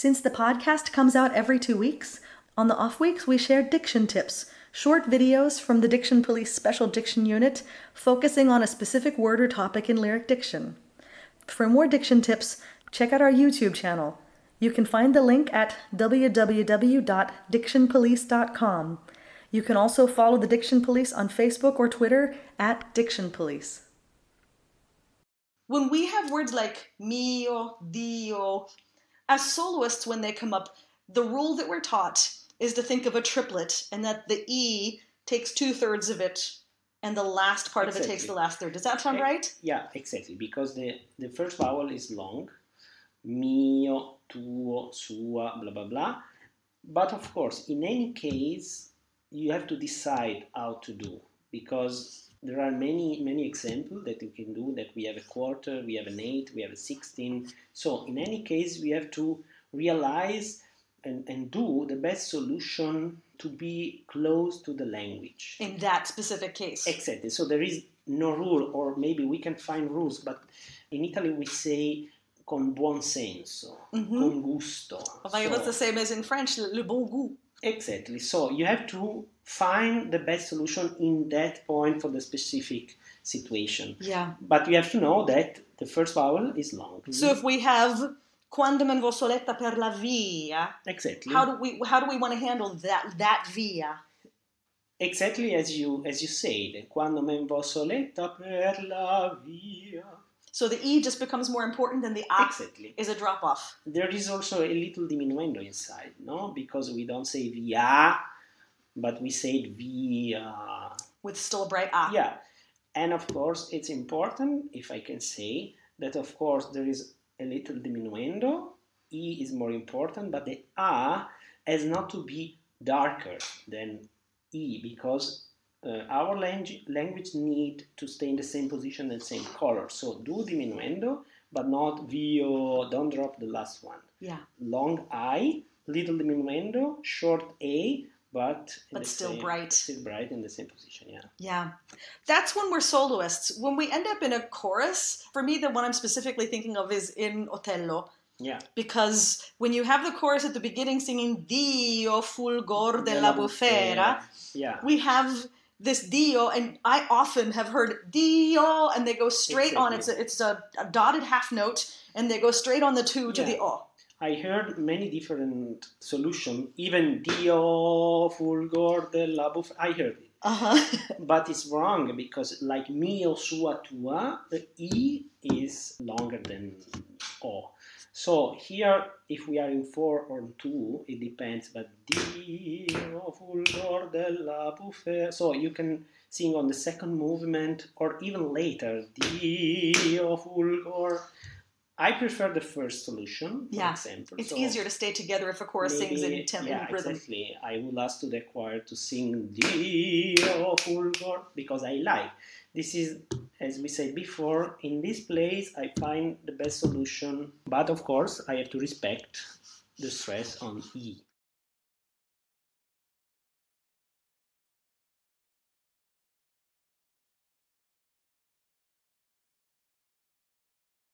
Since the podcast comes out every two weeks, on the off weeks we share diction tips, short videos from the Diction Police Special Diction Unit focusing on a specific word or topic in lyric diction. For more diction tips, check out our YouTube channel. You can find the link at www.dictionpolice.com. You can also follow the Diction Police on Facebook or Twitter at Diction Police. When we have words like mio, dio, as soloists, when they come up, the rule that we're taught is to think of a triplet and that the E takes two thirds of it and the last part exactly. of it takes the last third. Does that sound right? Yeah, exactly. Because the, the first vowel is long mio, tuo, sua, blah, blah, blah. But of course, in any case, you have to decide how to do because there are many many examples that you can do that we have a quarter we have an eight we have a 16 so in any case we have to realize and, and do the best solution to be close to the language. In that specific case. Exactly. So there is no rule or maybe we can find rules but in italy we say con buon senso mm-hmm. con gusto. Oh, so, that's the same as in french le bon goût Exactly. So you have to find the best solution in that point for the specific situation. Yeah. But you have to know that the first vowel is long. So if we have quando me vo soletta per la via. Exactly. How do we how do we want to handle that that via? Exactly as you as you said. Quando me vo soletta per la via. So the E just becomes more important than the A exactly. is a drop off. There is also a little diminuendo inside, no? Because we don't say via, but we say via. With still a bright A. Yeah. And of course, it's important, if I can say, that of course there is a little diminuendo. E is more important, but the A has not to be darker than E because uh, our language, language need to stay in the same position and same color. So do diminuendo, but not vio, don't drop the last one. Yeah. Long I, little diminuendo, short A, but but still same, bright. Still bright in the same position, yeah. Yeah. That's when we're soloists. When we end up in a chorus, for me the one I'm specifically thinking of is in Otello. Yeah. Because when you have the chorus at the beginning singing Dio fulgor della bufera, yeah. we have this dio and i often have heard dio and they go straight exactly. on it's a, it's a, a, dotted half note and they go straight on the two to yeah. the o i heard many different solutions even dio fulgor della buff i heard it uh-huh. but it's wrong because like mio sua tua the e is longer than o so here, if we are in 4 or 2, it depends, but. So you can sing on the second movement or even later. I prefer the first solution, yeah. example. It's so easier to stay together if a chorus maybe, sings in tempo yeah, rhythm. Exactly. I will ask to the choir to sing Dio fulgor because I like. This is as we said before, in this place I find the best solution, but of course I have to respect the stress on E.